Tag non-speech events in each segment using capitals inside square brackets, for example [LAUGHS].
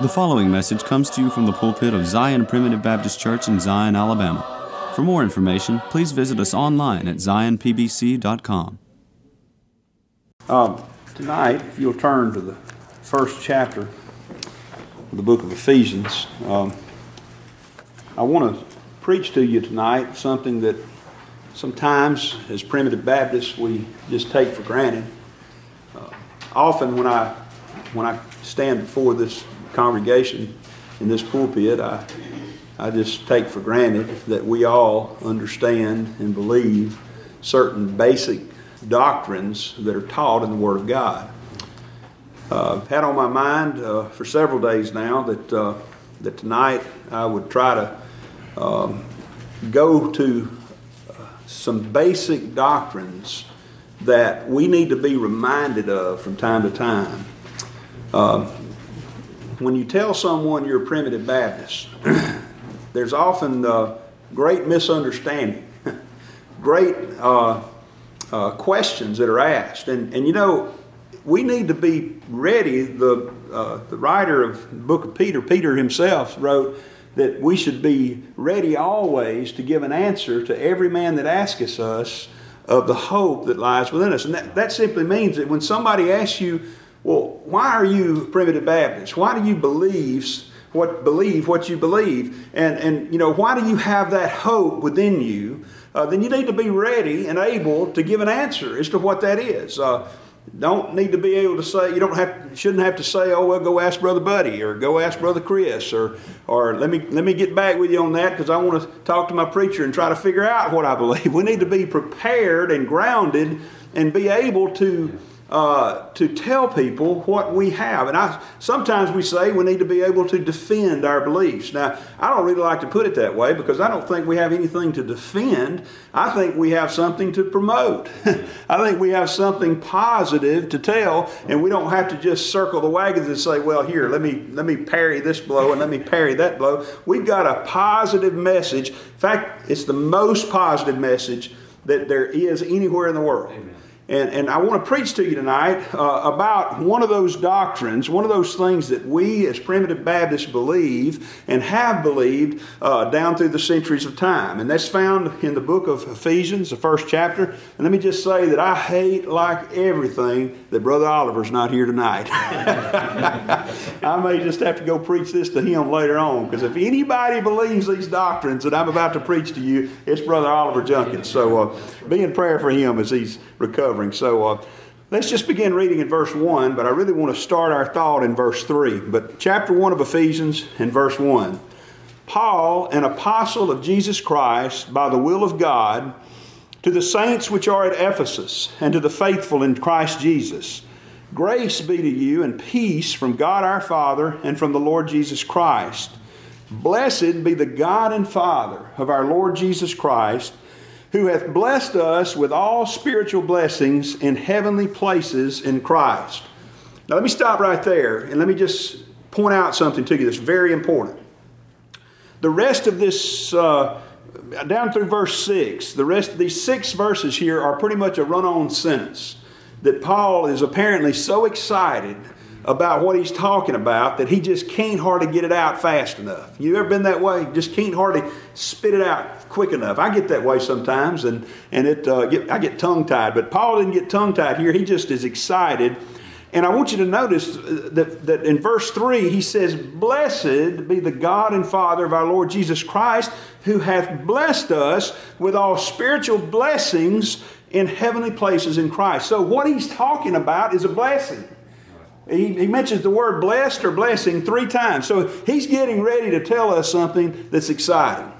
The following message comes to you from the pulpit of Zion Primitive Baptist Church in Zion, Alabama. For more information, please visit us online at zionpbc.com. Um, tonight, if you'll turn to the first chapter of the book of Ephesians, um, I want to preach to you tonight something that sometimes, as primitive Baptists, we just take for granted. Uh, often, when I when I stand before this congregation in this pulpit, I, I just take for granted that we all understand and believe certain basic doctrines that are taught in the Word of God. Uh, had on my mind uh, for several days now that, uh, that tonight I would try to um, go to uh, some basic doctrines that we need to be reminded of from time to time. Um, when you tell someone you're a primitive Baptist, [CLEARS THROAT] there's often uh, great misunderstanding, [LAUGHS] great uh, uh, questions that are asked. And, and you know, we need to be ready. The, uh, the writer of the book of Peter, Peter himself, wrote that we should be ready always to give an answer to every man that asketh us of the hope that lies within us. And that, that simply means that when somebody asks you, well, why are you primitive Baptist? Why do you believe what believe what you believe? And and you know why do you have that hope within you? Uh, then you need to be ready and able to give an answer as to what that is. Uh, don't need to be able to say you don't have shouldn't have to say oh well go ask brother buddy or go ask brother chris or or let me let me get back with you on that because i want to talk to my preacher and try to figure out what i believe [LAUGHS] we need to be prepared and grounded and be able to uh, to tell people what we have. And I sometimes we say we need to be able to defend our beliefs. Now, I don't really like to put it that way because I don't think we have anything to defend. I think we have something to promote. [LAUGHS] I think we have something positive to tell, and we don't have to just circle the wagons and say, "Well, here, let me let me parry this blow and let me parry that blow." We've got a positive message. In fact, it's the most positive message that there is anywhere in the world. Amen. And, and I want to preach to you tonight uh, about one of those doctrines, one of those things that we as primitive Baptists believe and have believed uh, down through the centuries of time. And that's found in the book of Ephesians, the first chapter. And let me just say that I hate, like everything, that Brother Oliver's not here tonight. [LAUGHS] I may just have to go preach this to him later on, because if anybody believes these doctrines that I'm about to preach to you, it's Brother Oliver Junkins. So uh, be in prayer for him as he's recovering. So uh, let's just begin reading in verse 1, but I really want to start our thought in verse 3. But chapter 1 of Ephesians and verse 1. Paul, an apostle of Jesus Christ, by the will of God, to the saints which are at Ephesus, and to the faithful in Christ Jesus, grace be to you and peace from God our Father and from the Lord Jesus Christ. Blessed be the God and Father of our Lord Jesus Christ who hath blessed us with all spiritual blessings in heavenly places in Christ. Now, let me stop right there and let me just point out something to you that's very important. The rest of this, uh, down through verse 6, the rest of these six verses here are pretty much a run on sentence that Paul is apparently so excited about what he's talking about that he just can't hardly get it out fast enough. You ever been that way? Just can't hardly spit it out quick enough. I get that way sometimes, and and it uh, get, I get tongue tied. But Paul didn't get tongue tied here. He just is excited. And I want you to notice that, that in verse 3, he says, Blessed be the God and Father of our Lord Jesus Christ, who hath blessed us with all spiritual blessings in heavenly places in Christ. So, what he's talking about is a blessing. He, he mentions the word blessed or blessing three times. So he's getting ready to tell us something that's exciting.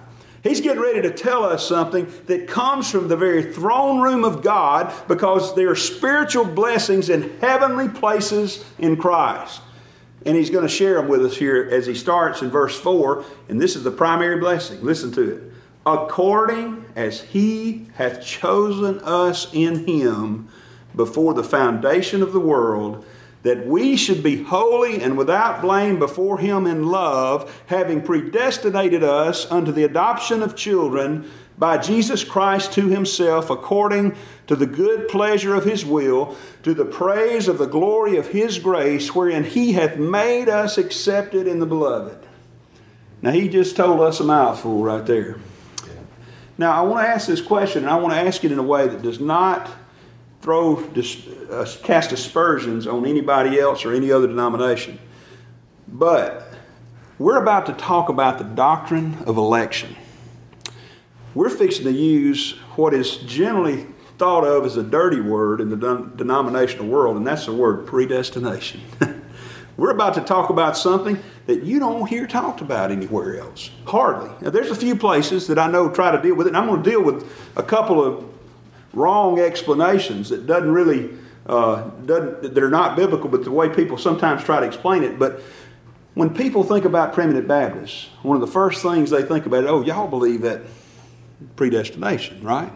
He's getting ready to tell us something that comes from the very throne room of God because there are spiritual blessings in heavenly places in Christ. And he's going to share them with us here as he starts in verse 4. And this is the primary blessing. Listen to it. According as he hath chosen us in him before the foundation of the world that we should be holy and without blame before Him in love, having predestinated us unto the adoption of children by Jesus Christ to himself according to the good pleasure of his will, to the praise of the glory of his grace, wherein he hath made us accepted in the beloved. Now, he just told us a mouthful right there. Now, I want to ask this question, and I want to ask it in a way that does not throw uh, cast aspersions on anybody else or any other denomination. But we're about to talk about the doctrine of election. We're fixing to use what is generally thought of as a dirty word in the denominational world, and that's the word predestination. [LAUGHS] we're about to talk about something that you don't hear talked about anywhere else. Hardly. Now, there's a few places that I know try to deal with it, and I'm going to deal with a couple of wrong explanations that doesn't really uh, doesn't, that are not biblical, but the way people sometimes try to explain it. But when people think about primitive Baptists, one of the first things they think about, oh, y'all believe that predestination, right?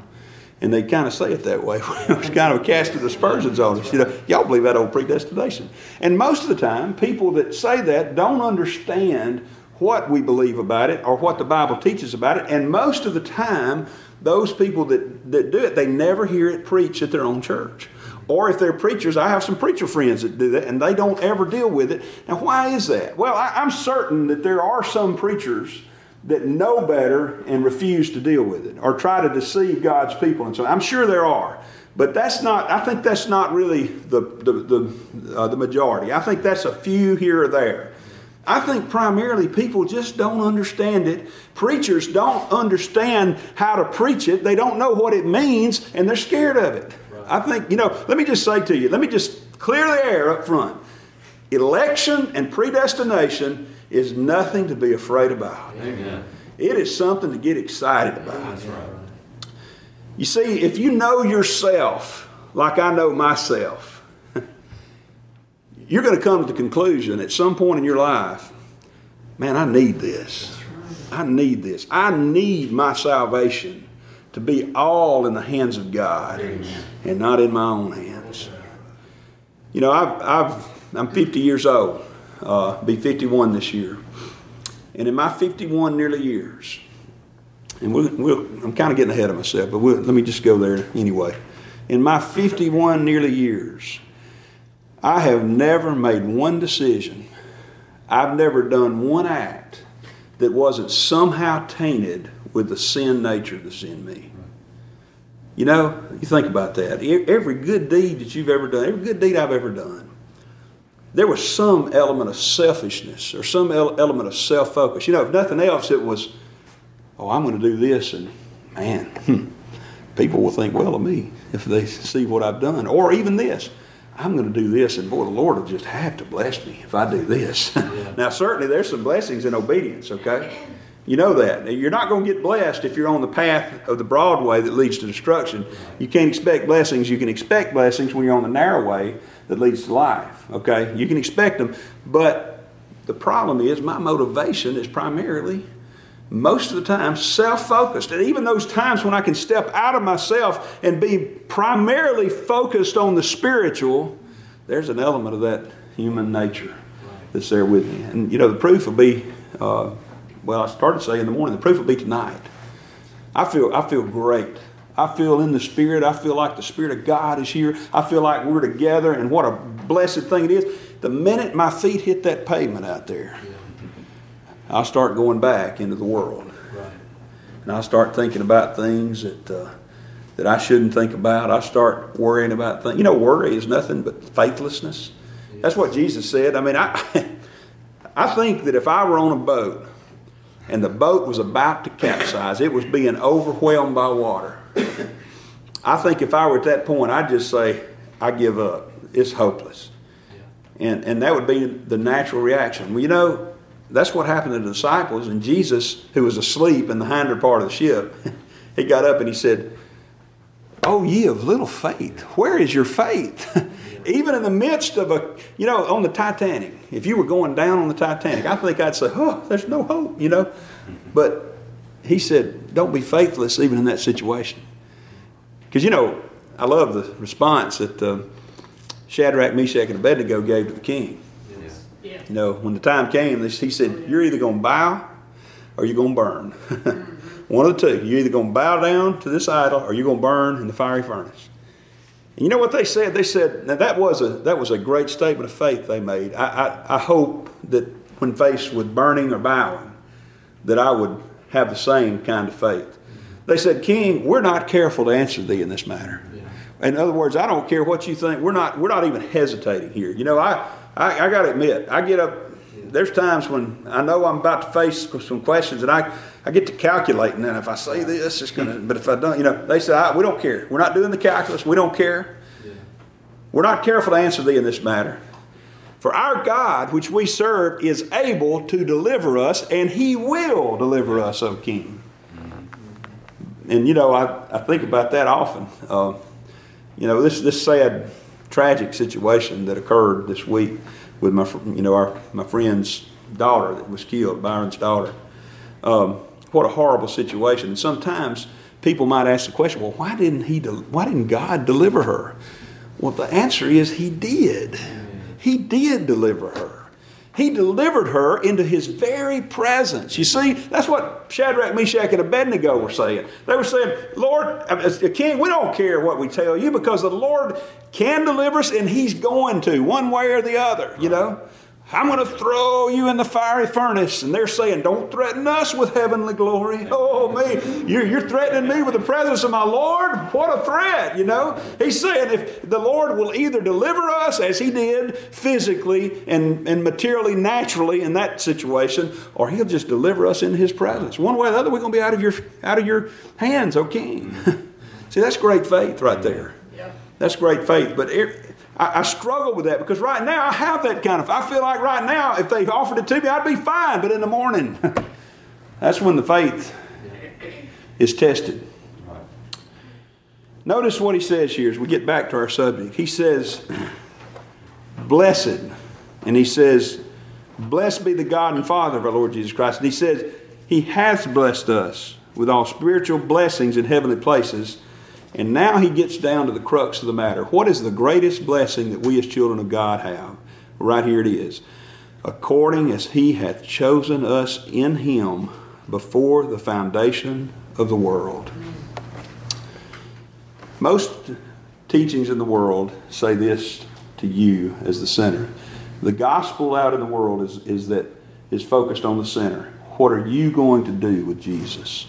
And they kind of say it that way. [LAUGHS] it's kind of a cast of aspersions on us. You know, y'all believe that old predestination. And most of the time, people that say that don't understand what we believe about it or what the Bible teaches about it. And most of the time, those people that, that do it, they never hear it preached at their own church. Or if they're preachers, I have some preacher friends that do that and they don't ever deal with it. Now, why is that? Well, I, I'm certain that there are some preachers that know better and refuse to deal with it or try to deceive God's people and so I'm sure there are. But that's not, I think that's not really the, the, the, uh, the majority. I think that's a few here or there. I think primarily people just don't understand it. Preachers don't understand how to preach it. They don't know what it means and they're scared of it. I think, you know, let me just say to you, let me just clear the air up front. Election and predestination is nothing to be afraid about. Amen. It is something to get excited about. You see, if you know yourself like I know myself, you're going to come to the conclusion at some point in your life, man, I need this. I need this. I need my salvation to be all in the hands of God and not in my own hands. You know, I've, I've, I'm 50 years old, uh, be 51 this year. And in my 51 nearly years, and we'll, we'll, I'm kind of getting ahead of myself, but we'll, let me just go there anyway. In my 51 nearly years, I have never made one decision. I've never done one act that wasn't somehow tainted with the sin nature that's in me. You know, you think about that. Every good deed that you've ever done, every good deed I've ever done, there was some element of selfishness or some element of self focus. You know, if nothing else, it was, oh, I'm going to do this, and man, [LAUGHS] people will think well of me if they see what I've done. Or even this, I'm going to do this, and boy, the Lord will just have to bless me if I do this. [LAUGHS] Yeah. now, certainly, there's some blessings in obedience, okay? You know that. You're not going to get blessed if you're on the path of the broad way that leads to destruction. You can't expect blessings. You can expect blessings when you're on the narrow way that leads to life, okay? You can expect them, but the problem is my motivation is primarily most of the time self focused. And even those times when I can step out of myself and be primarily focused on the spiritual, there's an element of that human nature that's there with me. And you know, the proof will be, uh, well, I started to say in the morning, the proof will be tonight. I feel, I feel great. I feel in the Spirit. I feel like the Spirit of God is here. I feel like we're together, and what a blessed thing it is. The minute my feet hit that pavement out there, yeah. I'll start going back into the world. Right. And I'll start thinking about things that, uh, that I shouldn't think about. I start worrying about things. You know, worry is nothing but faithlessness. That's what Jesus said. I mean, I, [LAUGHS] I think that if I were on a boat and the boat was about to capsize, it was being overwhelmed by water. I think if I were at that point, I'd just say, I give up. It's hopeless. And, and that would be the natural reaction. Well, you know, that's what happened to the disciples. And Jesus, who was asleep in the hinder part of the ship, [LAUGHS] he got up and he said, Oh, ye of little faith, where is your faith? [LAUGHS] Even in the midst of a, you know, on the Titanic, if you were going down on the Titanic, I think I'd say, Oh, there's no hope, you know. But he said, Don't be faithless even in that situation. Because, you know, I love the response that uh, Shadrach, Meshach, and Abednego gave to the king. You know, when the time came, he said, You're either going to bow or you're going to burn. Mm-hmm. [LAUGHS] One of the two. You're either going to bow down to this idol or you're going to burn in the fiery furnace. And you know what they said? They said, now that was a, that was a great statement of faith they made. I, I, I hope that when faced with burning or bowing, that I would have the same kind of faith. They said, King, we're not careful to answer thee in this matter. Yeah. In other words, I don't care what you think. We're not, we're not even hesitating here. You know, I, I, I got to admit, I get up, there's times when I know I'm about to face some questions and I, I get to calculating. And if I say this, it's going to, but if I don't, you know, they say, we don't care. We're not doing the calculus. We don't care. Yeah. We're not careful to answer thee in this matter. For our God, which we serve, is able to deliver us, and He will deliver us, O King. And you know, I, I think about that often. Uh, you know, this this sad, tragic situation that occurred this week with my you know our my friend's daughter that was killed, Byron's daughter. Um, what a horrible situation. And sometimes people might ask the question, well, why didn't he? why didn't God deliver her? Well, the answer is He did. He did deliver her. He delivered her into his very presence. You see, that's what Shadrach, Meshach, and Abednego were saying. They were saying, Lord, as a king, we don't care what we tell you because the Lord can deliver us and he's going to, one way or the other, you know. I'm going to throw you in the fiery furnace. And they're saying, Don't threaten us with heavenly glory. [LAUGHS] Oh, me. You're, you're threatening me with the presence of my Lord? What a threat, you know? He's saying if the Lord will either deliver us as He did physically and, and materially, naturally in that situation, or He'll just deliver us in His presence. One way or the other, we're going to be out of your, out of your hands, O King. [LAUGHS] See, that's great faith right there. That's great faith. But I, I, struggle with that because right now I have that kind of. I feel like right now, if they offered it to me, I'd be fine. But in the morning, [LAUGHS] that's when the faith is tested. Notice what he says here as we get back to our subject. He says, Blessed. And he says, Blessed be the God and Father of our Lord Jesus Christ. And he says, He hath blessed us with all spiritual blessings in heavenly places and now he gets down to the crux of the matter. What is the greatest blessing that we as children of God have? Right here it is. According as he hath chosen us in him before the foundation of the world. Most teachings in the world say this to you as the sinner. The gospel out in the world is, is that is focused on the sinner. What are you going to do with Jesus?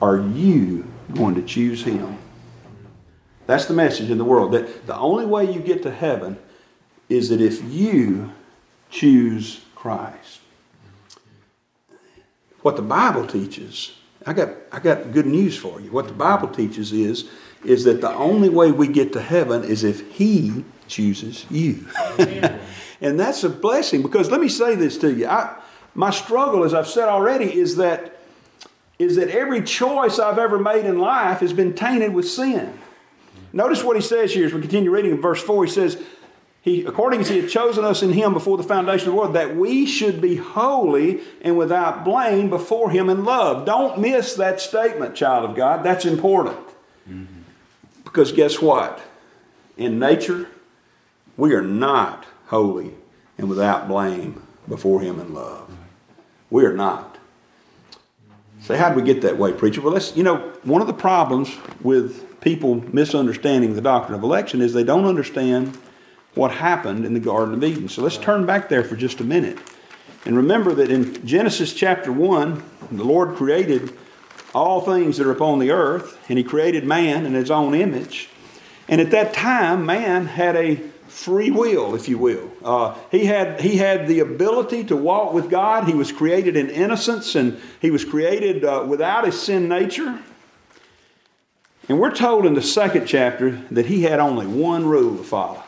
Are you going to choose him? That's the message in the world. That the only way you get to heaven is that if you choose Christ. What the Bible teaches, I got, I got good news for you. What the Bible teaches is, is that the only way we get to heaven is if He chooses you. [LAUGHS] and that's a blessing because let me say this to you. I, my struggle, as I've said already, is that, is that every choice I've ever made in life has been tainted with sin. Notice what he says here as we continue reading in verse 4. He says, he, according as he had chosen us in him before the foundation of the world, that we should be holy and without blame before him in love. Don't miss that statement, child of God. That's important. Mm-hmm. Because guess what? In nature, we are not holy and without blame before him in love. We are not. Say, how did we get that way, preacher? Well, let's, you know, one of the problems with people misunderstanding the doctrine of election is they don't understand what happened in the Garden of Eden. So let's turn back there for just a minute. And remember that in Genesis chapter 1, the Lord created all things that are upon the earth, and He created man in His own image. And at that time, man had a free will, if you will. Uh, he, had, he had the ability to walk with God. He was created in innocence, and he was created uh, without a sin nature. And we're told in the second chapter that he had only one rule to follow.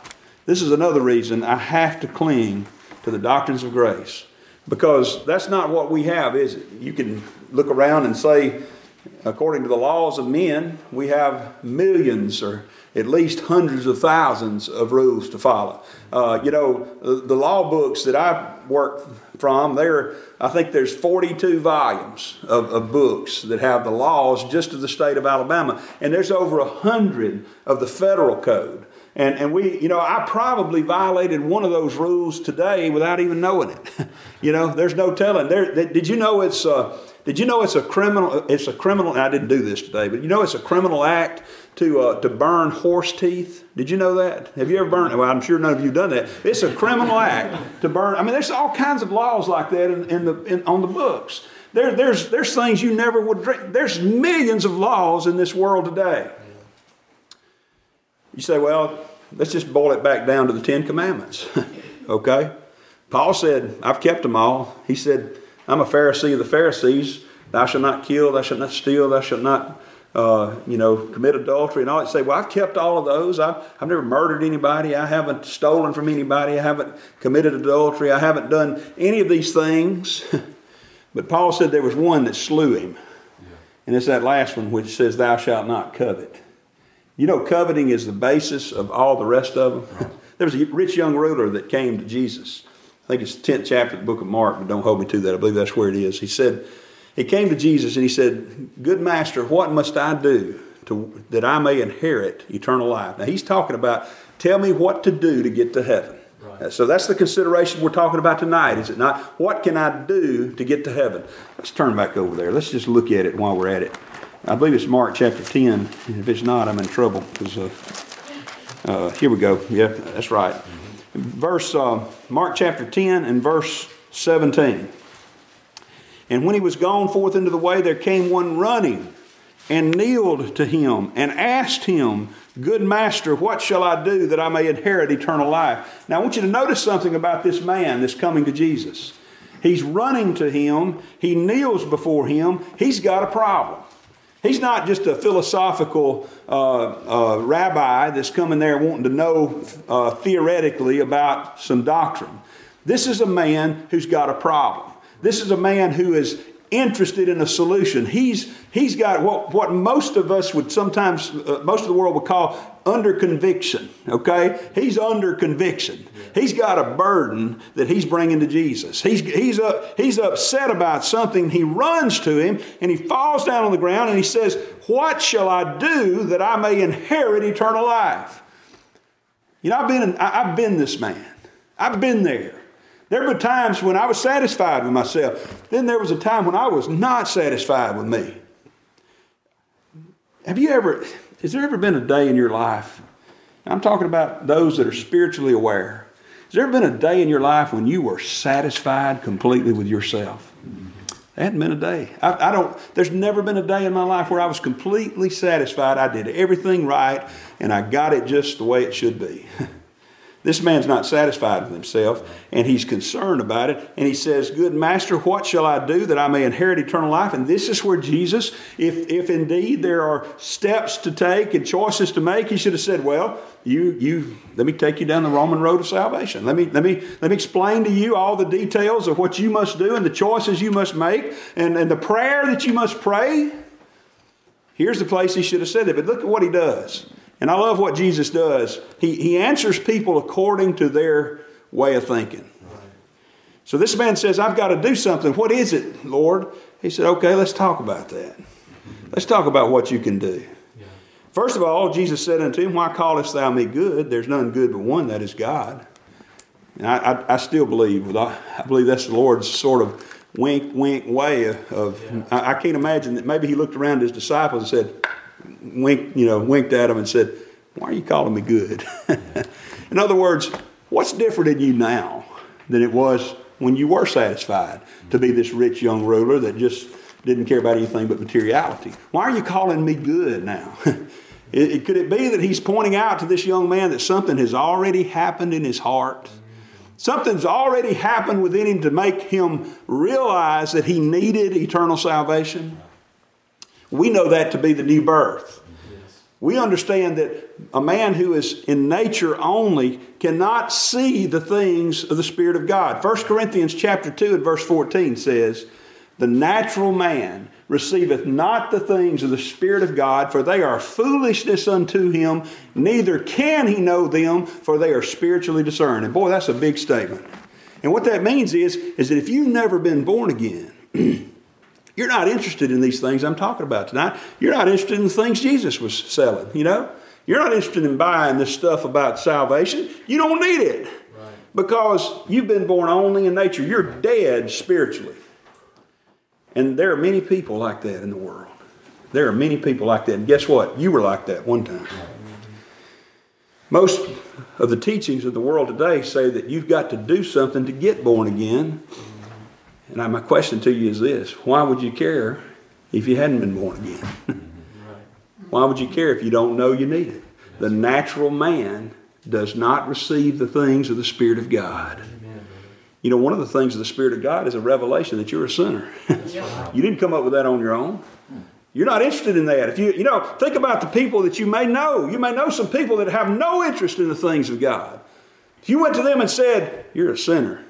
This is another reason I have to cling to the doctrines of grace because that's not what we have, is it? You can look around and say, according to the laws of men, we have millions or at least hundreds of thousands of rules to follow. Uh, you know, the law books that I work from, there, I think there's 42 volumes of, of, books that have the laws just of the state of Alabama, and there's over a hundred of the federal code. And, and we, you know, I probably violated one of those rules today without even knowing it. [LAUGHS] you know, there's no telling. There, did you know it's uh, Did you know it's a criminal? It's a criminal. I didn't do this today, but you know it's a criminal act to uh, to burn horse teeth. Did you know that? Have you ever burned? Well, I'm sure none of you done that. It's a criminal act to burn. I mean, there's all kinds of laws like that in, in the in, on the books. There, there's there's things you never would drink. There's millions of laws in this world today. You say, well, let's just boil it back down to the Ten Commandments. [LAUGHS] okay? Paul said, I've kept them all. He said, I'm a Pharisee of the Pharisees. Thou shalt not kill, thou shalt not steal, thou shalt not, uh, you know, commit adultery and all that. Say, well, I've kept all of those. I've, I've never murdered anybody. I haven't stolen from anybody. I haven't committed adultery. I haven't done any of these things. [LAUGHS] but Paul said there was one that slew him. And it's that last one which says, Thou shalt not covet. You know, coveting is the basis of all the rest of them. there was a rich young ruler that came to Jesus. I think it's the 10th chapter of the book of Mark, but don't hold me to that. I believe that's where it is. He said, he came to Jesus and he said, Good master, what must I do to, that I may inherit eternal life? Now he's talking about, tell me what to do to get to heaven. Right. So that's the consideration we're talking about tonight, is it not? What can I do to get to heaven? Let's turn back over there. Let's just look at it while we're at it. I believe it's Mark chapter 10. If it's not, I'm in trouble because uh, uh, here we go. Yeah, that's right. Verse uh, Mark chapter 10 and verse 17. And when he was gone forth into the way, there came one running and kneeled to him and asked him, Good master, what shall I do that I may inherit eternal life? Now I want you to notice something about this man that's coming to Jesus. He's running to him, he kneels before him, he's got a problem. He's not just a philosophical uh, uh, rabbi that's coming there wanting to know uh, theoretically about some doctrine. This is a man who's got a problem. This is a man who is interested in a solution. He's, he's got what, what most of us would sometimes, uh, most of the world would call under conviction, okay? He's under conviction. He's got a burden that he's bringing to Jesus. He's, he's, uh, he's upset about something. He runs to him and he falls down on the ground and he says, What shall I do that I may inherit eternal life? You know, I've been, I've been this man, I've been there. There have been times when I was satisfied with myself. Then there was a time when I was not satisfied with me. Have you ever, has there ever been a day in your life? I'm talking about those that are spiritually aware. Has there ever been a day in your life when you were satisfied completely with yourself? There hadn't been a day. I, I, don't. There's never been a day in my life where I was completely satisfied. I did everything right, and I got it just the way it should be. [LAUGHS] This man's not satisfied with himself, and he's concerned about it. And he says, Good master, what shall I do that I may inherit eternal life? And this is where Jesus, if, if indeed there are steps to take and choices to make, he should have said, Well, you, you let me take you down the Roman road of salvation. Let me, let me, let me explain to you all the details of what you must do and the choices you must make and, and the prayer that you must pray. Here's the place he should have said it, But look at what he does. And I love what Jesus does. He, he answers people according to their way of thinking. So this man says, I've got to do something. What is it, Lord? He said, Okay, let's talk about that. Let's talk about what you can do. First of all, Jesus said unto him, Why callest thou me good? There's none good but one, that is God. And I, I, I still believe, I, I believe that's the Lord's sort of wink, wink way of, of yeah. I, I, can't imagine that maybe he looked around his disciples and said, winked, you know, winked at him and said, Why are you calling me good? [LAUGHS] in other words, what's different in you now than it was when you were satisfied to be this rich young ruler that just didn't care about anything but materiality? Why are you calling me good now? [LAUGHS] it, it, could it be that he's pointing out to this young man that something has already happened in his heart? Something's already happened within him to make him realize that he needed eternal salvation. We know that to be the new birth. We understand that a man who is in nature only cannot see the things of the Spirit of God. 1 Corinthians chapter 2 and verse 14 says, The natural man receiveth not the things of the Spirit of God, for they are foolishness unto him, neither can he know them, for they are spiritually discerned. And boy, that's a big statement. And what that means is, is that if you've never been born again, [CLEARS THROAT] You're not interested in these things I'm talking about tonight. You're not interested in the things Jesus was selling, you know? You're not interested in buying this stuff about salvation. You don't need it. Right. Because you've been born only in nature. You're dead spiritually. And there are many people like that in the world. There are many people like that. And guess what? You were like that one time. Most of the teachings of the world today say that you've got to do something to get born again. And my question to you is this why would you care if you hadn't been born again? [LAUGHS] why would you care if you don't know you need it? The natural man does not receive the things of the Spirit of God. You know, one of the things of the Spirit of God is a revelation that you're a sinner. [LAUGHS] you didn't come up with that on your own. You're not interested in that. If you, you know, think about the people that you may know. You may know some people that have no interest in the things of God. If you went to them and said, You're a sinner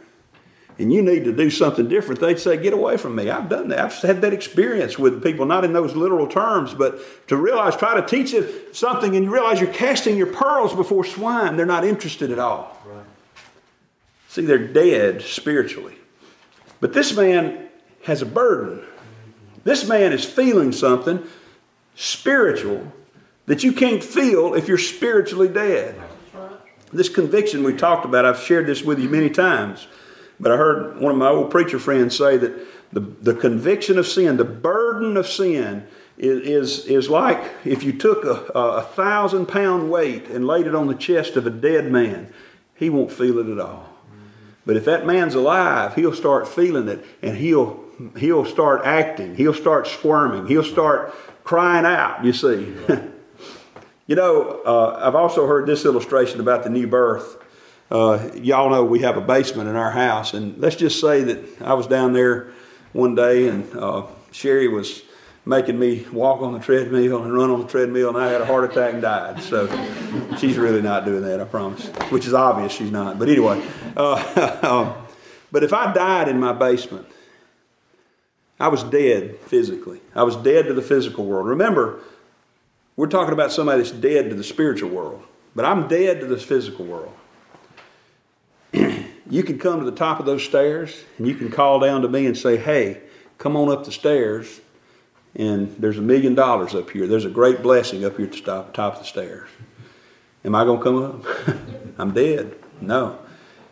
and you need to do something different, they'd say, Get away from me. I've done that. I've had that experience with people, not in those literal terms, but to realize, try to teach you something and you realize you're casting your pearls before swine. They're not interested at all. Right. See, they're dead spiritually. But this man has a burden. This man is feeling something spiritual that you can't feel if you're spiritually dead. This conviction we talked about, I've shared this with you many times, but I heard one of my old preacher friends say that the, the conviction of sin, the burden of sin, is, is, is like if you took a, a thousand pound weight and laid it on the chest of a dead man, he won't feel it at all. But if that man's alive, he'll start feeling it and he'll he'll start acting, he'll start squirming, he'll start crying out, you see. [LAUGHS] you know, uh, I've also heard this illustration about the new birth. Uh, y'all know we have a basement in our house, and let's just say that I was down there one day and uh, Sherry was making me walk on the treadmill and run on the treadmill, and I had a heart attack and died. So she's really not doing that, I promise. Which is obvious she's not. But anyway, uh, [LAUGHS] um, but if I died in my basement, I was dead physically. I was dead to the physical world. Remember, we're talking about somebody that's dead to the spiritual world, but I'm dead to the physical world. You can come to the top of those stairs and you can call down to me and say, hey, come on up the stairs, and there's a million dollars up here. There's a great blessing up here at the top, of the stairs. Am I going to come up? [LAUGHS] I'm dead. No.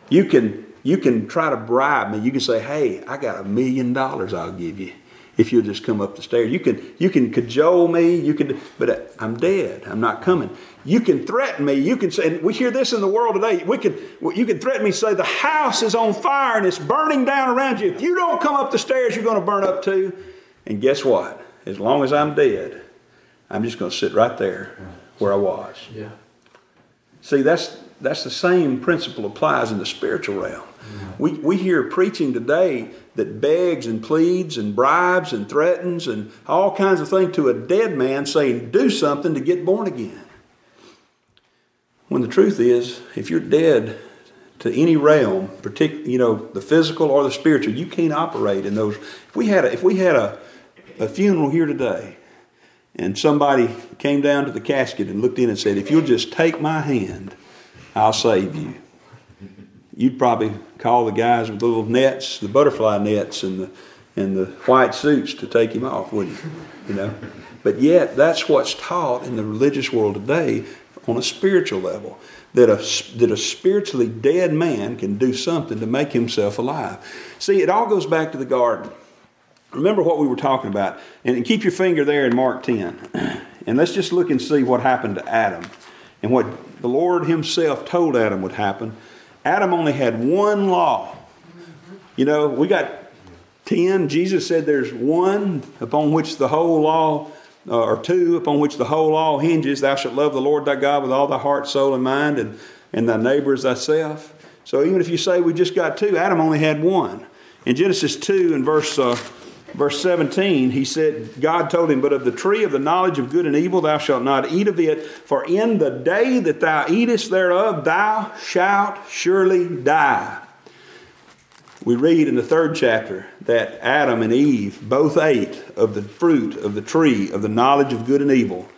You can you can try to bribe me. You can say, "Hey, I got a million dollars. I'll give you if you'll just come up the stairs." You can you can cajole me. You can, but I'm dead. I'm not coming. You can threaten me. You can say, and we hear this in the world today. We can you can threaten me. Say the house is on fire and it's burning down around you. If you don't come up the stairs, you're going to burn up too. And guess what? As long as I'm dead, I'm just going to sit right there where I was. Yeah. See, that's that's the same principle applies in the spiritual realm. Mm-hmm. We, we hear preaching today that begs and pleads and bribes and threatens and all kinds of things to a dead man saying, do something to get born again. When the truth is, if you're dead to any realm, particularly you know the physical or the spiritual, you can't operate in those. If we had a, if we had a, a funeral here today, and somebody came down to the casket and looked in and said, "If you'll just take my hand, I'll save you," you'd probably call the guys with the little nets, the butterfly nets, and the and the white suits to take him off, wouldn't you? You know. But yet, that's what's taught in the religious world today on a spiritual level. That a, that a spiritually dead man can do something to make himself alive. See, it all goes back to the garden. Remember what we were talking about. And keep your finger there in Mark 10. [CLEARS THROAT] And let's just look and see what happened to Adam and what the Lord Himself told Adam would happen Adam only had one law. You know, we got 10. Jesus said there's one upon which the whole law, uh, or two upon which the whole law hinges. Thou shalt love the Lord thy God with all thy heart, soul, and mind, and, and thy neighbor as thyself. So even if you say we just got two, Adam only had one. In Genesis 2 and verse uh, verse 17, he said, God told him, But of the tree of the knowledge of good and evil thou shalt not eat of it, for in the day that thou eatest thereof thou shalt surely die. We read in the third chapter that Adam and Eve both ate of the fruit of the tree of the knowledge of good and evil.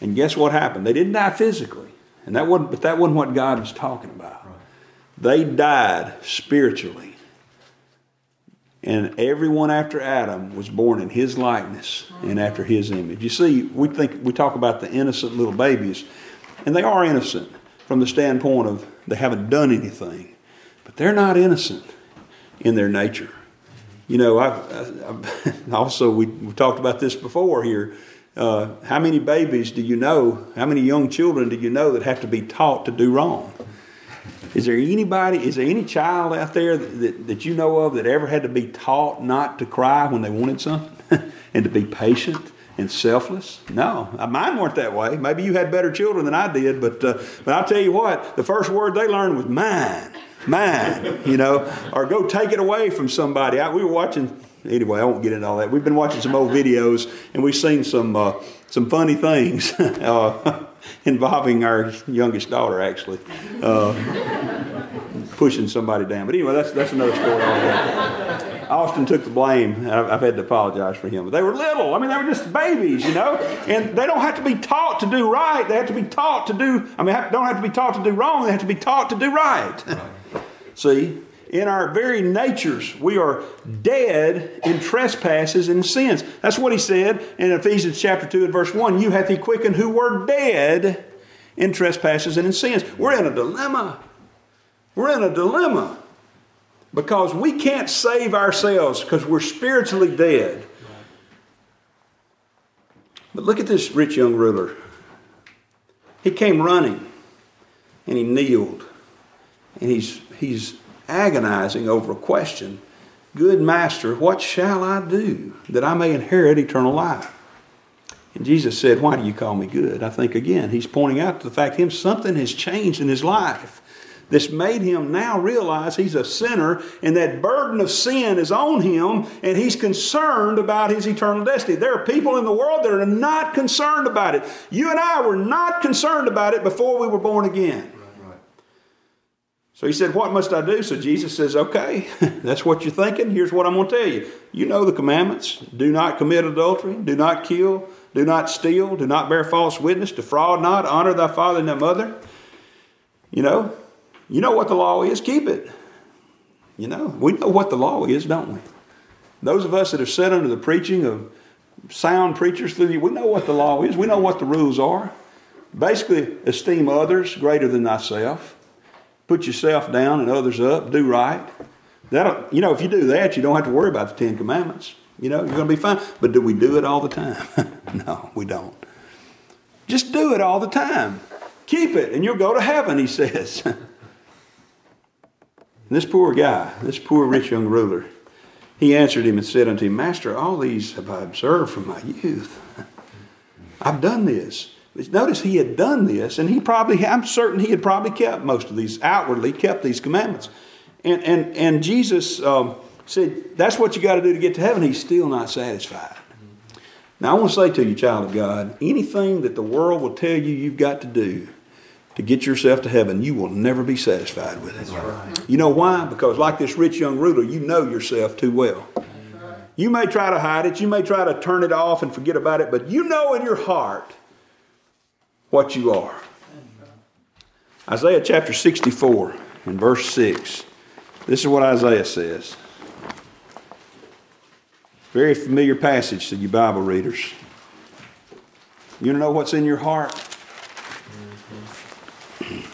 And guess what happened? They didn't die physically. And that wasn't, but that wasn't what God was talking about. They died spiritually. And everyone after Adam was born in his likeness and after his image. You see, we think we talk about the innocent little babies, and they are innocent from the standpoint of they haven't done anything. But they're not innocent in their nature. you know, I, I, [LAUGHS] also we, we talked about this before here. Uh, how many babies do you know? How many young children do you know that have to be taught to do wrong? Is there anybody? Is there any child out there that, that, that you know of that ever had to be taught not to cry when they wanted something, [LAUGHS] and to be patient and selfless? No, uh, mine weren't that way. Maybe you had better children than I did, but uh, but I'll tell you what, the first word they learned was mine mine, [LAUGHS] you know, or go take it away from somebody. I, we were watching, anyway, I won't get into all that. We've been watching some old videos and we've seen some, uh, some funny things [LAUGHS] uh, [LAUGHS] involving our youngest daughter, actually, uh, pushing somebody down. But anyway, that's, that's another story Austin took the blame. I've, I've, had to apologize for him. But they were little. I mean, they were just babies, you know. And they don't have to be taught to do right. They have to be taught to do. I mean, don't have to be taught to do wrong. They have to be taught to do right. See, in our very natures, we are dead in trespasses and sins. That's what he said in Ephesians chapter 2 and verse 1. You hath he quickened who were dead in trespasses and in sins. We're in a dilemma. We're in a dilemma because we can't save ourselves because we're spiritually dead. But look at this rich young ruler. He came running and he kneeled and he's he's agonizing over a question Good master, what shall I do that I may inherit eternal life? And Jesus said, Why do you call me good? I think again, he's pointing out to the fact him something has changed in his life that's made him now realize he's a sinner and that burden of sin is on him and he's concerned about his eternal destiny. There are people in the world that are not concerned about it. You and I were not concerned about it before we were born again. So he said, What must I do? So Jesus says, Okay, [LAUGHS] that's what you're thinking. Here's what I'm going to tell you. You know the commandments do not commit adultery, do not kill, do not steal, do not bear false witness, defraud not, honor thy father and thy mother. You know, you know what the law is, keep it. You know, we know what the law is, don't we? Those of us that have sat under the preaching of sound preachers through the, we know what the law is, we know what the rules are. Basically, esteem others greater than thyself put yourself down and others up, do right. That'll, you know, if you do that, you don't have to worry about the Ten Commandments. You know, you're going to be fine. But do we do it all the time? [LAUGHS] no, we don't. Just do it all the time. Keep it, and you'll go to heaven, he [LAUGHS] says. this poor guy, this poor rich young ruler, he answered him and said unto him, Master, all these have I observed from my youth. I've done this. Notice he had done this, and he probably, I'm certain he had probably kept most of these, outwardly kept these commandments. And, and, and Jesus um, said, That's what you got to do to get to heaven. He's still not satisfied. Now, I want to say to you, child of God, anything that the world will tell you you've got to do to get yourself to heaven, you will never be satisfied with it. Right. You know why? Because, like this rich young ruler, you know yourself too well. You may try to hide it, you may try to turn it off and forget about it, but you know in your heart what you are. Isaiah chapter 64 and verse 6. This is what Isaiah says. Very familiar passage to you Bible readers. You know what's in your heart? [CLEARS THROAT]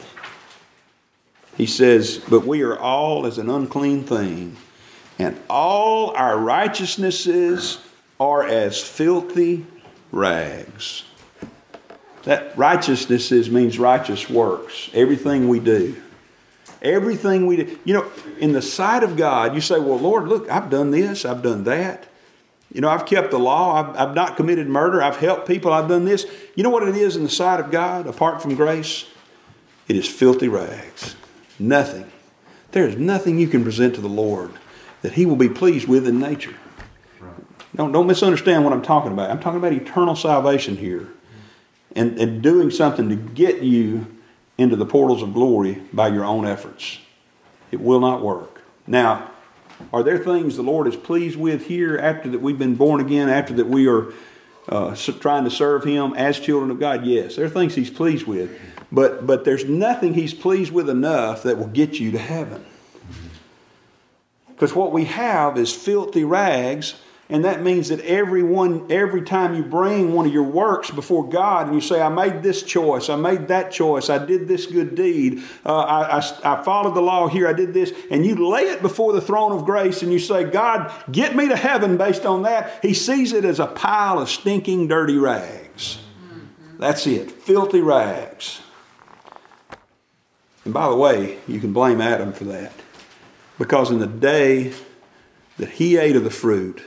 He says, But we are all as an unclean thing, and all our righteousnesses are as filthy rags. That righteousness is, means righteous works. Everything we do. Everything we do. You know, in the sight of God, you say, Well, Lord, look, I've done this, I've done that. You know, I've kept the law, I've, I've not committed murder, I've helped people, I've done this. You know what it is in the sight of God, apart from grace? It is filthy rags. Nothing. There is nothing you can present to the Lord that He will be pleased with in nature. Don't, don't misunderstand what I'm talking about. I'm talking about eternal salvation here and, and doing something to get you into the portals of glory by your own efforts. It will not work. Now, are there things the Lord is pleased with here after that we've been born again, after that we are uh, trying to serve Him as children of God? Yes, there are things He's pleased with. But, but there's nothing He's pleased with enough that will get you to heaven. Because what we have is filthy rags And that means that everyone, every time you bring one of your works before God and you say, I made this choice, I made that choice, I did this good deed, uh, I, I, I followed the law here, I did this, and you lay it before the throne of grace and you say, God, get me to heaven based on that, He sees it as a pile of stinking, dirty rags. That's it, filthy rags. And by the way, you can blame Adam for that. Because in the day that he ate of the fruit,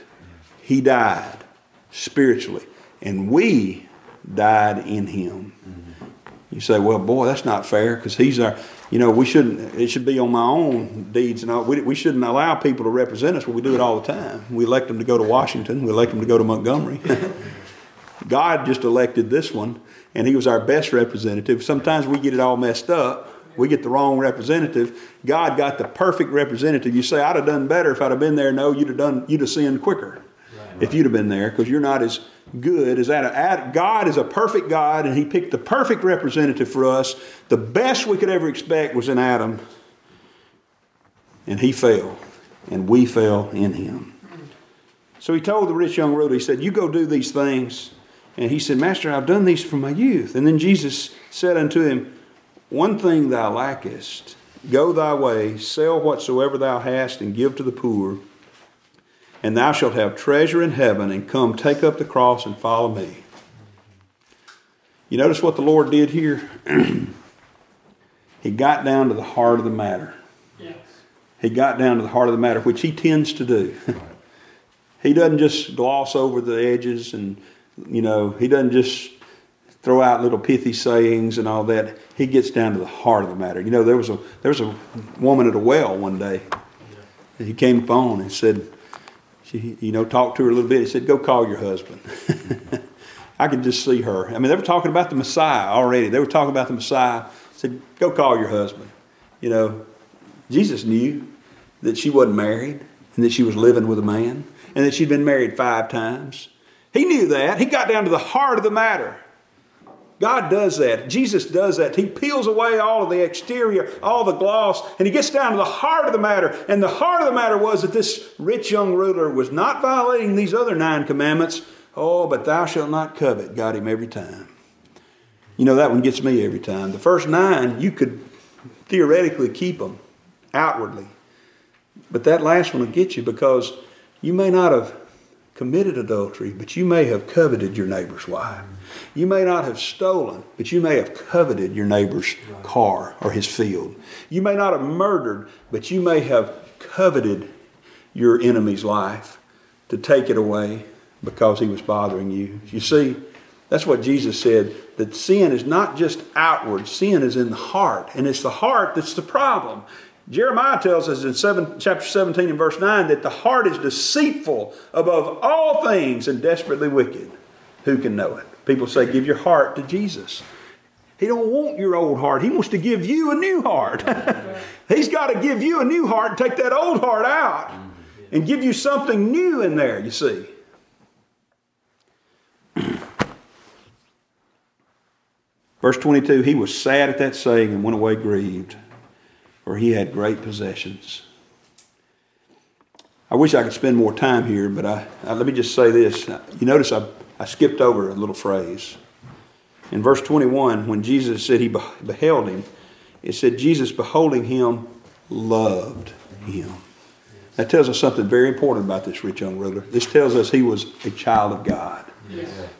he died spiritually. And we died in him. You say, well, boy, that's not fair because he's our, you know, we shouldn't, it should be on my own deeds and all. We, we shouldn't allow people to represent us, but we do it all the time. We elect them to go to Washington, we elect them to go to Montgomery. [LAUGHS] God just elected this one, and he was our best representative. Sometimes we get it all messed up we get the wrong representative. God got the perfect representative. You say, I'd have done better if I'd have been there. No, you'd have done, you'd have sinned quicker. If you'd have been there because you're not as good as that. God is a perfect God, and He picked the perfect representative for us. The best we could ever expect was in Adam, and he fell, and we fell in him. So he told the rich young ruler, he said, You go do these things. And he said, Master, I've done these from my youth. And then Jesus said unto him, one thing thou lackest, go thy way, sell whatsoever thou hast, and give to the poor, and thou shalt have treasure in heaven, and come take up the cross and follow me. You notice what the Lord did here? [CLEARS THROAT] he got down to the heart of the matter. Yes. He got down to the heart of the matter, which he tends to do. [LAUGHS] he doesn't just gloss over the edges and, you know, he doesn't just throw out little pithy sayings and all that. He gets down to the heart of the matter. You know, there was a there was a woman at a well one day. He came phone and said, she, you know, talked to her a little bit. He said, "Go call your husband." [LAUGHS] I could just see her. I mean, they were talking about the Messiah already. They were talking about the Messiah. Said, "Go call your husband." You know, Jesus knew that she wasn't married and that she was living with a man and that she'd been married five times. He knew that. He got down to the heart of the matter. God does that. Jesus does that. He peels away all of the exterior, all the gloss, and he gets down to the heart of the matter. And the heart of the matter was that this rich young ruler was not violating these other nine commandments. Oh, but thou shalt not covet got him every time. You know, that one gets me every time. The first nine, you could theoretically keep them outwardly. But that last one will get you because you may not have committed adultery, but you may have coveted your neighbor's wife. You may not have stolen, but you may have coveted your neighbor's car or his field. You may not have murdered, but you may have coveted your enemy's life to take it away because he was bothering you. You see, that's what Jesus said that sin is not just outward, sin is in the heart. And it's the heart that's the problem. Jeremiah tells us in seven, chapter 17 and verse 9 that the heart is deceitful above all things and desperately wicked. Who can know it? People say, give your heart to Jesus. He don't want your old heart. He wants to give you a new heart. [LAUGHS] He's got to give you a new heart and take that old heart out and give you something new in there, you see. [CLEARS THROAT] Verse 22 He was sad at that saying and went away grieved, for he had great possessions. I wish I could spend more time here, but I, I, let me just say this. You notice I I skipped over a little phrase. In verse 21, when Jesus said he beheld him, it said, Jesus beholding him loved him. That tells us something very important about this rich young ruler. This tells us he was a child of God.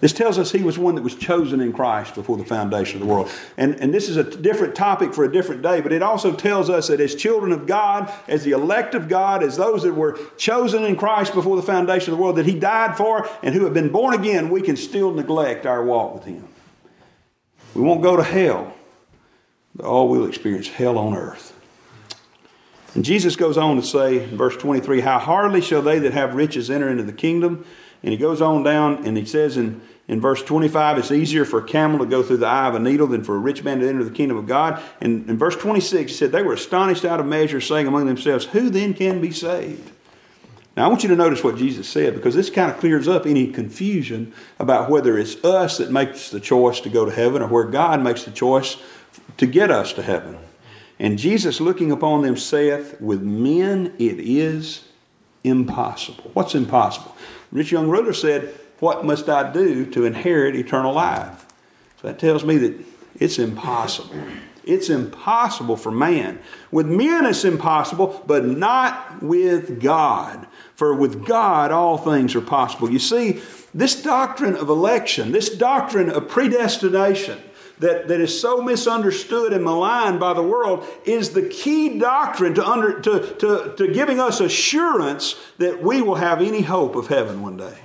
This tells us he was one that was chosen in Christ before the foundation of the world. And, and this is a different topic for a different day, but it also tells us that as children of God, as the elect of God, as those that were chosen in Christ before the foundation of the world, that he died for and who have been born again, we can still neglect our walk with him. We won't go to hell, but all we'll experience hell on earth. And Jesus goes on to say in verse 23 How hardly shall they that have riches enter into the kingdom? And he goes on down and he says in, in verse 25, it's easier for a camel to go through the eye of a needle than for a rich man to enter the kingdom of God. And in verse 26, he said, They were astonished out of measure, saying among themselves, Who then can be saved? Now, I want you to notice what Jesus said because this kind of clears up any confusion about whether it's us that makes the choice to go to heaven or where God makes the choice to get us to heaven. And Jesus, looking upon them, saith, With men it is impossible. What's impossible? Rich young ruler said, What must I do to inherit eternal life? So that tells me that it's impossible. It's impossible for man. With men, it's impossible, but not with God. For with God, all things are possible. You see, this doctrine of election, this doctrine of predestination, that, that is so misunderstood and maligned by the world is the key doctrine to, under, to, to, to giving us assurance that we will have any hope of heaven one day.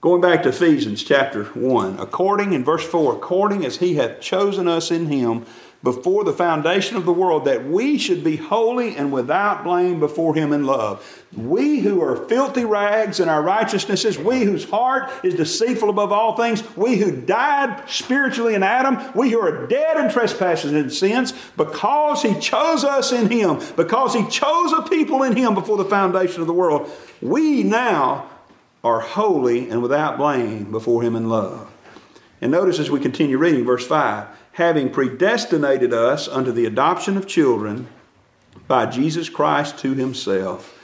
Going back to Ephesians chapter 1, according in verse 4, according as he hath chosen us in him before the foundation of the world, that we should be holy and without blame before Him in love. We who are filthy rags in our righteousnesses, we whose heart is deceitful above all things, we who died spiritually in Adam, we who are dead in trespasses and sins, because He chose us in Him, because He chose a people in Him before the foundation of the world, we now are holy and without blame before Him in love. And notice as we continue reading, verse 5 having predestinated us unto the adoption of children by Jesus Christ to himself,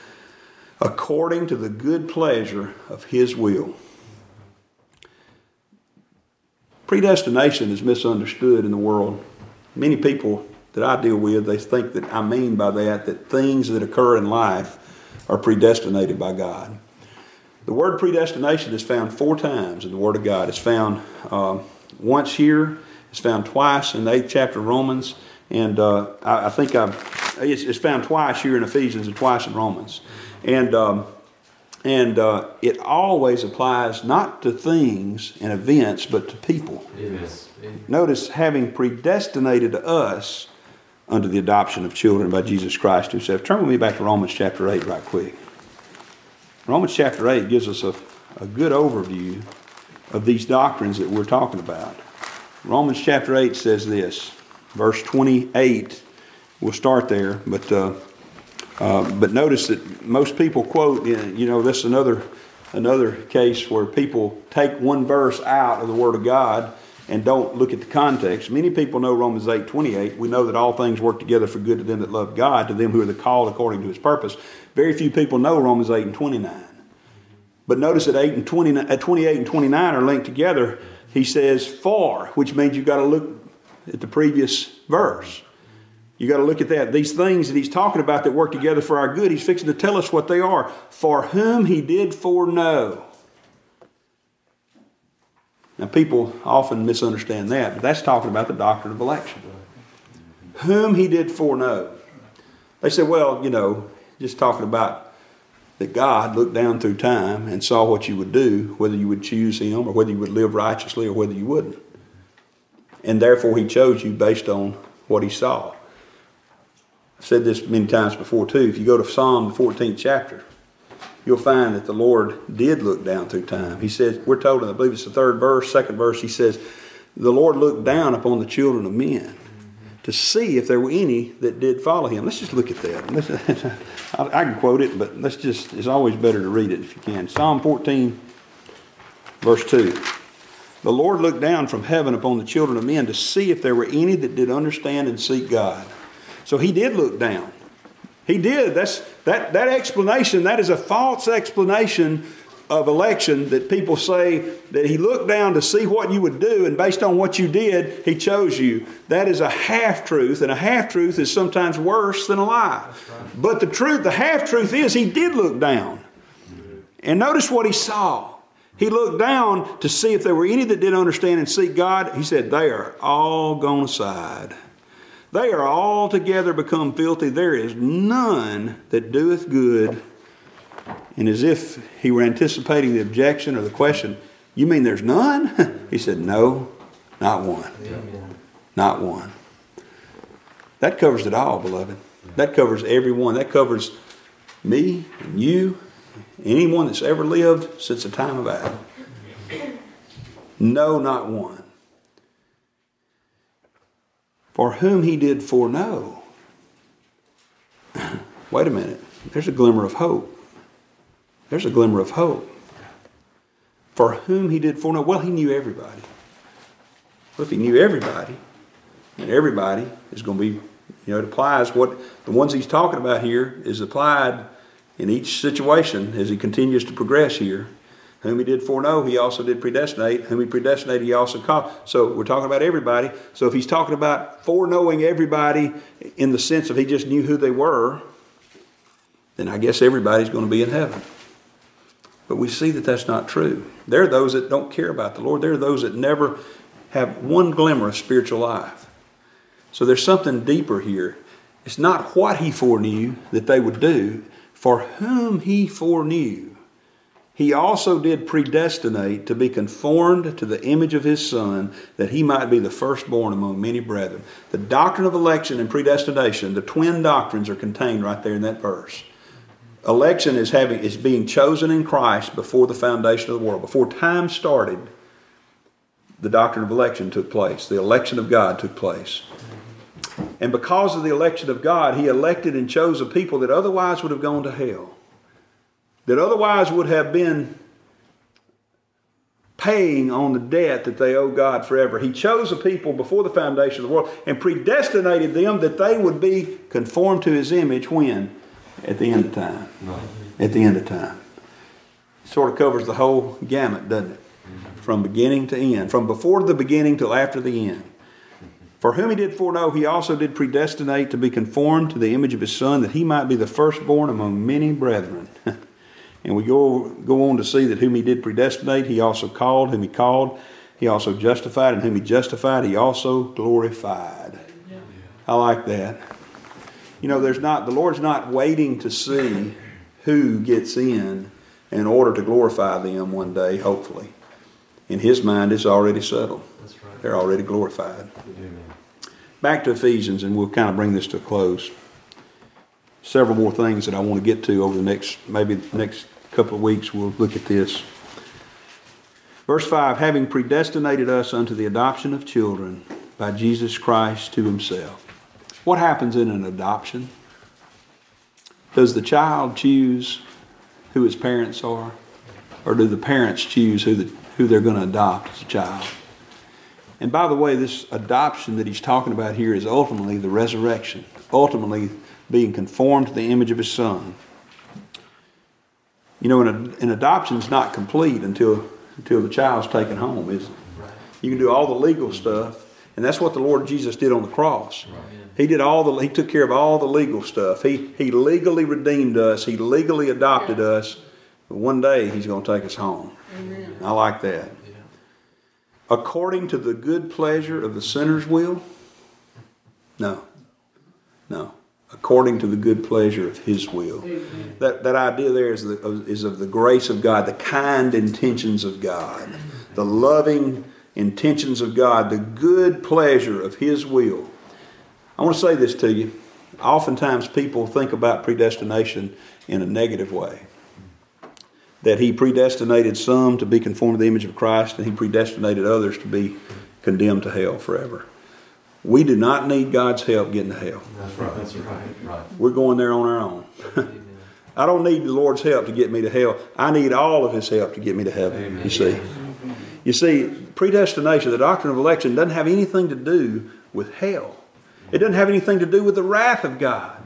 according to the good pleasure of his will. Predestination is misunderstood in the world. Many people that I deal with, they think that I mean by that that things that occur in life are predestinated by God. The word predestination is found four times in the Word of God. It's found uh, once here it's found twice in the eighth chapter of Romans, and uh, I, I, think it's, it's, found twice here in Ephesians and twice in Romans. And, um, and uh, it always applies not to things and events, but to people. Yes. Notice, having predestinated us under the adoption of children by Jesus Christ himself. Turn with me back to Romans chapter 8 right quick. Romans chapter 8 gives us a, a good overview of these doctrines that we're talking about. Romans chapter 8 says this, verse 28. We'll start there, but uh, uh, but notice that most people quote. You know, this is another another case where people take one verse out of the Word of God and don't look at the context. Many people know Romans 8 28. We know that all things work together for good to them that love God, to them who are the called according to his purpose. Very few people know Romans 8 and 29. But notice that 8 and 20, at 28 and 29 are linked together he says for, which means you've got to look at the previous verse. You got to look at that. These things that he's talking about that work together for our good, he's fixing to tell us what they are. For whom he did foreknow. Now, people often misunderstand that, but that's talking about the doctrine of election. Whom he did foreknow. They say, well, you know, just talking about that God looked down through time and saw what you would do, whether you would choose Him or whether you would live righteously or whether you wouldn't. And therefore, He chose you based on what He saw. I've said this many times before, too. If you go to Psalm, the 14th chapter, you'll find that the Lord did look down through time. He says, we're told, and I believe it's the third verse, second verse, He says, the Lord looked down upon the children of men to see if there were any that did follow him. Let's just look at that. [LAUGHS] I can quote it, but let's just, it's always better to read it if you can. Psalm 14, verse 2. The Lord looked down from heaven upon the children of men to see if there were any that did understand and seek God. So he did look down. He did. That's that that explanation, that is a false explanation of election that people say that he looked down to see what you would do, and based on what you did, he chose you. That is a half truth, and a half truth is sometimes worse than a lie. Right. But the truth, the half truth is, he did look down. And notice what he saw. He looked down to see if there were any that didn't understand and seek God. He said, They are all gone aside. They are all together become filthy. There is none that doeth good and as if he were anticipating the objection or the question, You mean there's none? [LAUGHS] he said, No, not one. Amen. Not one. That covers it all, beloved. That covers everyone. That covers me and you, anyone that's ever lived since the time of Adam. No, not one. For whom he did foreknow. [LAUGHS] Wait a minute. There's a glimmer of hope there's a glimmer of hope. For whom he did foreknow? Well, he knew everybody. Well, if he knew everybody, and everybody is going to be, you know, it applies what the ones he's talking about here is applied in each situation as he continues to progress here. Whom he did foreknow, he also did predestinate. Whom he predestinated, he also called. So we're talking about everybody. So if he's talking about foreknowing everybody in the sense of he just knew who they were, then I guess everybody's going to be in heaven. But we see that that's not true. There are those that don't care about the Lord. There are those that never have one glimmer of spiritual life. So there's something deeper here. It's not what he foreknew that they would do, for whom he foreknew he also did predestinate to be conformed to the image of his Son, that he might be the firstborn among many brethren. The doctrine of election and predestination, the twin doctrines, are contained right there in that verse. Election is having is being chosen in Christ before the foundation of the world, before time started. The doctrine of election took place. The election of God took place. And because of the election of God, he elected and chose a people that otherwise would have gone to hell that otherwise would have been paying on the debt that they owe God forever. He chose a people before the foundation of the world and predestinated them that they would be conformed to his image when? At the end of time. At the end of time. It sort of covers the whole gamut, doesn't it? Mm-hmm. From beginning to end. From before the beginning till after the end. For whom he did foreknow, he also did predestinate to be conformed to the image of his Son, that he might be the firstborn among many brethren. [LAUGHS] And we go, go on to see that whom he did predestinate, he also called. Whom he called, he also justified. And whom he justified, he also glorified. Yeah. I like that. You know, there's not, the Lord's not waiting to see who gets in in order to glorify them one day, hopefully. In his mind, it's already settled. Right. They're already glorified. Amen. Back to Ephesians, and we'll kind of bring this to a close several more things that I want to get to over the next, maybe the next couple of weeks. We'll look at this. Verse 5 Having predestinated us unto the adoption of children by Jesus Christ to himself. What happens in an adoption? Does the child choose who his parents are? Or do the parents choose who, the, who they're going to adopt as a child? And by the way, this adoption that he's talking about here is ultimately the resurrection, ultimately being conformed to the image of his son. You know, an, an adoption is not complete until until the child's taken home, is it? You can do all the legal stuff, and that's what the Lord Jesus did on the cross. Right. He did all the he took care of all the legal stuff. He he legally redeemed us. He legally adopted yeah. us. But one day he's going to take us home. Amen. I like that. Yeah. According to the good pleasure of the sinner's will? No. No according to the good pleasure of His will. That, that idea there is, the, is of the grace of God, the kind intentions of God, the loving intentions of God, the good pleasure of His will. I want to say this to you. Oftentimes people think about predestination in a negative way. That He predestinated some to be conformed to the image of Christ, and He predestinated others to be condemned to hell forever. We do not need God's help getting to hell. That's right. That's right. Right. We're going there on our own. [LAUGHS] I don't need the Lord's help to get me to hell. I need all of His help to get me to heaven. Amen. You see. You see, predestination, the doctrine of election, doesn't have anything to do with hell. It doesn't have anything to do with the wrath of God.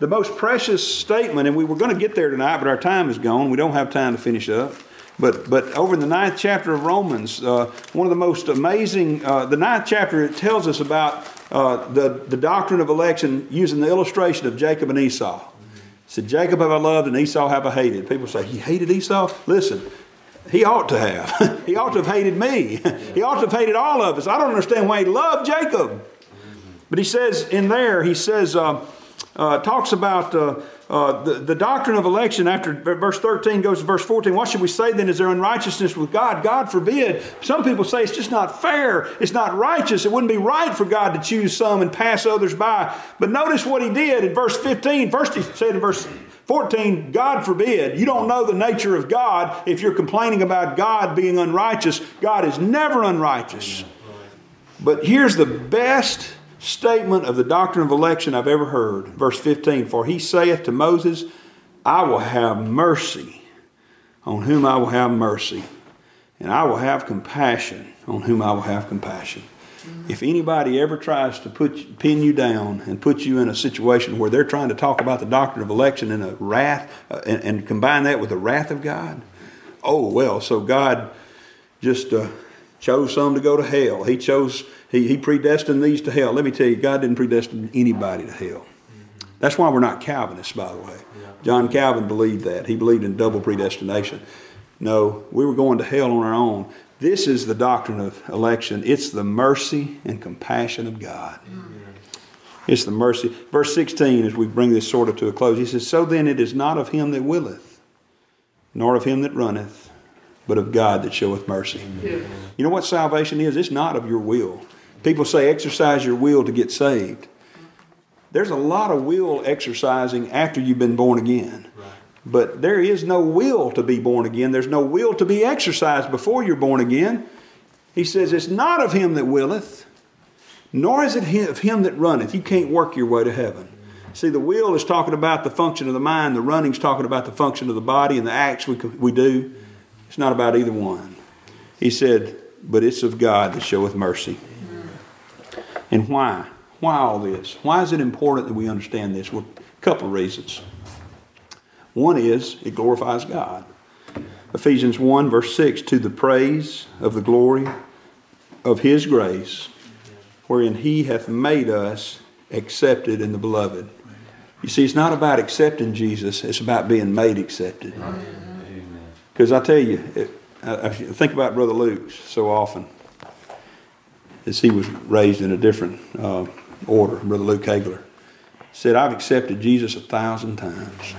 The most precious statement, and we were going to get there tonight, but our time is gone. We don't have time to finish up. But, but over in the ninth chapter of Romans, uh, one of the most amazing, uh, the ninth chapter, it tells us about uh, the, the doctrine of election using the illustration of Jacob and Esau. It said, Jacob have I loved and Esau have I hated. People say, He hated Esau? Listen, he ought to have. [LAUGHS] he ought to have hated me. he ought to have hated all of us. I don't understand why he loved Jacob. But he says in there, he says, uh, uh, talks about uh, uh, the, the doctrine of election after verse 13 goes to verse 14. What should we say then? Is there unrighteousness with God? God forbid. Some people say it's just not fair. It's not righteous. It wouldn't be right for God to choose some and pass others by. But notice what he did in verse 15. First, he said in verse 14, God forbid. You don't know the nature of God if you're complaining about God being unrighteous. God is never unrighteous. But here's the best statement of the doctrine of election I've ever heard. Verse 15 For he saith to Moses, I will have mercy on whom I will have mercy, and I will have compassion on whom I will have compassion. If anybody ever tries to put pin you down and put you in a situation where they're trying to talk about the doctrine of election and a wrath uh, and, and, combine that with the wrath of God, oh well. So God just uh, chose some to go to hell. He chose he, he predestined these to hell. Let me tell you, God didn't predestine anybody to hell. That's why we're not Calvinists, by the way. John Calvin believed that. He believed in double predestination. No, we were going to hell on our own. This is the doctrine of election. It's the mercy and compassion of God. It's the mercy. Verse 16, as we bring this sort of to a close, he says, So then it is not of him that willeth, nor of him that runneth, but of God that showeth mercy. Yeah. You know what salvation is? It's not of your will. People say exercise your will to get saved. There's a lot of will exercising after you've been born again. But there is no will to be born again. There's no will to be exercised before you're born again. He says, It's not of him that willeth, nor is it of him that runneth. You can't work your way to heaven. See, the will is talking about the function of the mind, the running's talking about the function of the body and the acts we, we do. It's not about either one. He said, But it's of God that showeth mercy. And why? Why all this? Why is it important that we understand this? Well, a couple of reasons. One is it glorifies God. Ephesians 1, verse 6 to the praise of the glory of his grace, wherein he hath made us accepted in the beloved. You see, it's not about accepting Jesus, it's about being made accepted. Because I tell you, it, I, I think about Brother Luke so often, as he was raised in a different uh, order, Brother Luke Hagler. Said, I've accepted Jesus a thousand times.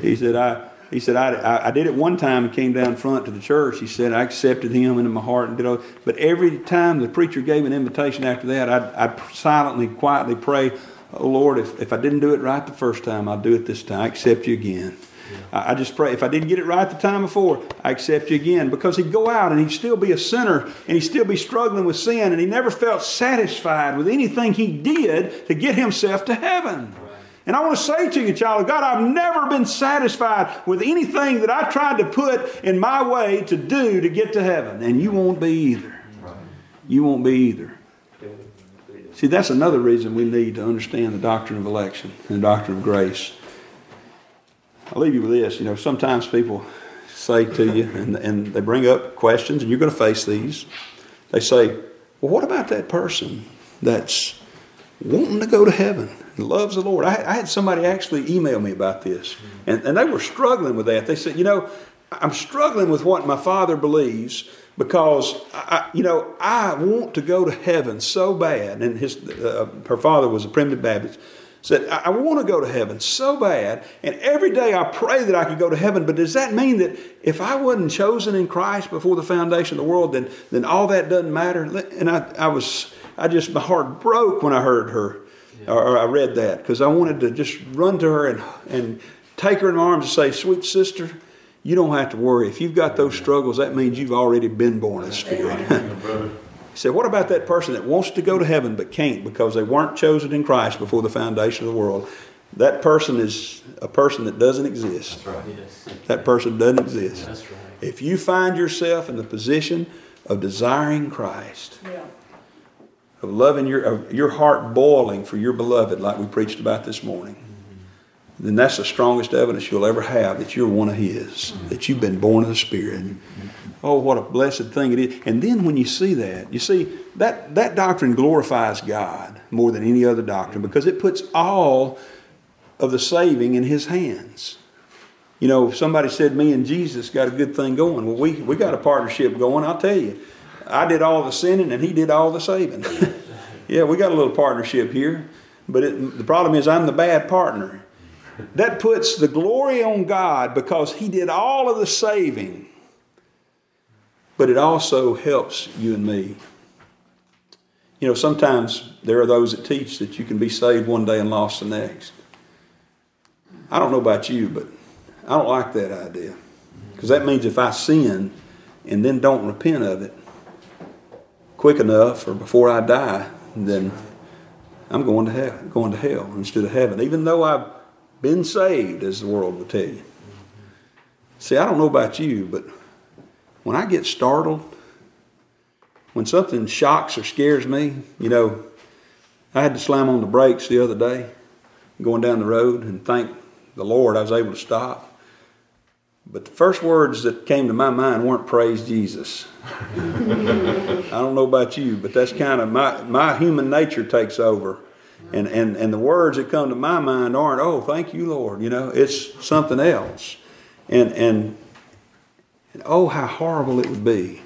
He said, I, he said, I, I did it one time and came down front to the church. He said, I accepted him into my heart and did all. But every time the preacher gave an invitation after that, I'd, I'd silently, quietly pray, Oh Lord, if, if I didn't do it right the first time, I'll do it this time. I accept you again. I, I just pray, if I didn't get it right the time before, I accept you again. Because he'd go out and he'd still be a sinner and he'd still be struggling with sin and he never felt satisfied with anything he did to get himself to heaven. And I want to say to you, child of God, I've never been satisfied with anything that I tried to put in my way to do to get to heaven. And you won't be either. You won't be either. See, that's another reason we need to understand the doctrine of election and the doctrine of grace. I'll leave you with this. You know, sometimes people say to you, and, and they bring up questions, and you're going to face these. They say, Well, what about that person that's wanting to go to heaven? loves the Lord. I, I, had somebody actually email me about this, and, and they were struggling with that. They said, you know, I'm struggling with what my father believes because, I, you know, I want to go to heaven so bad. And his, uh, her father was a primitive Baptist. Said, I, I want to go to heaven so bad, and every day I pray that I could go to heaven. But does that mean that if I wasn't chosen in Christ before the foundation of the world, then, then all that doesn't matter? And I, I was, I just, my heart broke when I heard her or I read that because I wanted to just run to her and, and take her in my arms and say, Sweet sister, you don't have to worry. If you've got those struggles, that means you've already been born in spirit. [LAUGHS] he said, What about that person that wants to go to heaven but can't because they weren't chosen in Christ before the foundation of the world? That person is a person that doesn't exist. Right. Yes. That person doesn't exist. Right. If you find yourself in the position of desiring Christ, yeah of loving your, of your heart boiling for your beloved, like we preached about this morning, then that's the strongest evidence you'll ever have that you're one of His, that you've been born of the Spirit. Oh, what a blessed thing it is. And then when you see that, you see, that, that doctrine glorifies God more than any other doctrine because it puts all of the saving in His hands. You know, if somebody said, Me and Jesus got a good thing going. Well, we, we got a partnership going, I'll tell you. I did all the sinning and he did all the saving. [LAUGHS] yeah, we got a little partnership here, but it, the problem is I'm the bad partner. That puts the glory on God because he did all of the saving, but it also helps you and me. You know, sometimes there are those that teach that you can be saved one day and lost the next. I don't know about you, but I don't like that idea. Because that means if I sin and then don't repent of it, quick enough or before I die, then I'm going to hell, going to hell instead of heaven, even though I've been saved, as the world will tell you. See, I don't know about you, but when I get startled, when something shocks or scares me, you know, I had to slam on the brakes the other day going down the road and thank the Lord I was able to stop. But the first words that came to my mind weren't praise Jesus. [LAUGHS] I don't know about you, but that's kind of my, my human nature takes over. And, and, and the words that come to my mind aren't, oh, thank you, Lord. You know, it's something else. And, and, and oh, how horrible it would be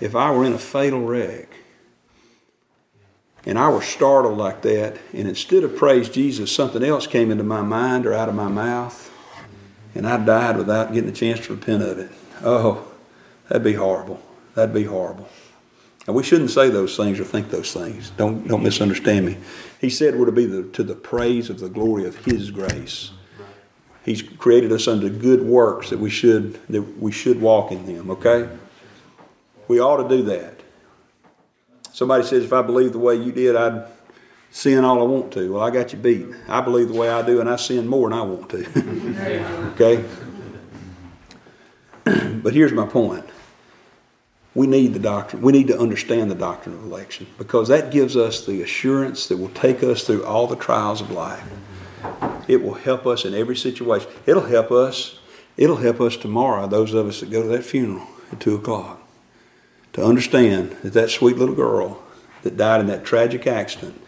if I were in a fatal wreck and I were startled like that, and instead of praise Jesus, something else came into my mind or out of my mouth, and I died without getting a chance to repent of it. Oh, that'd be horrible. That'd be horrible. And we shouldn't say those things or think those things. Don't, don't misunderstand me. He said we're to be the, to the praise of the glory of His grace. He's created us unto good works that we should that we should walk in them. Okay, we ought to do that. Somebody says, if I believe the way you did, I'd sin all I want to. Well, I got you beat. I believe the way I do, and I sin more than I want to. [LAUGHS] okay? [CLEARS THROAT] but here's my point. We need the doctrine. We need to understand the doctrine of election because that gives us the assurance that will take us through all the trials of life. It will help us in every situation. It'll help us. It'll help us tomorrow, those of us that go to that funeral at 2 o'clock to understand that that sweet little girl that died in that tragic accident,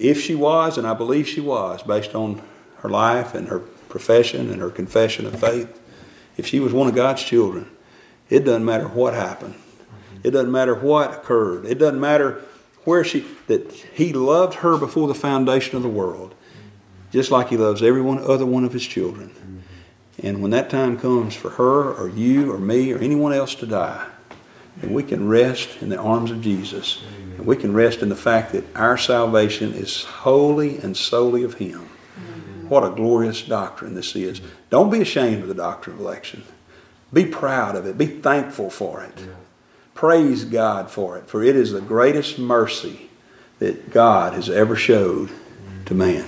if she was, and I believe she was, based on her life and her profession and her confession of faith, if she was one of God's children, it doesn't matter what happened. It doesn't matter what occurred. It doesn't matter where she, that He loved her before the foundation of the world, just like He loves every one other one of His children. And when that time comes for her or you or me or anyone else to die, we can rest in the arms of Jesus. And we can rest in the fact that our salvation is wholly and solely of Him. What a glorious doctrine this is. Don't be ashamed of the doctrine of election. Be proud of it. Be thankful for it. Praise God for it, for it is the greatest mercy that God has ever showed to man.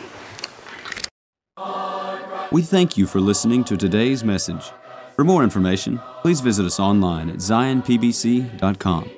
We thank you for listening to today's message. For more information, please visit us online at zionpbc.com.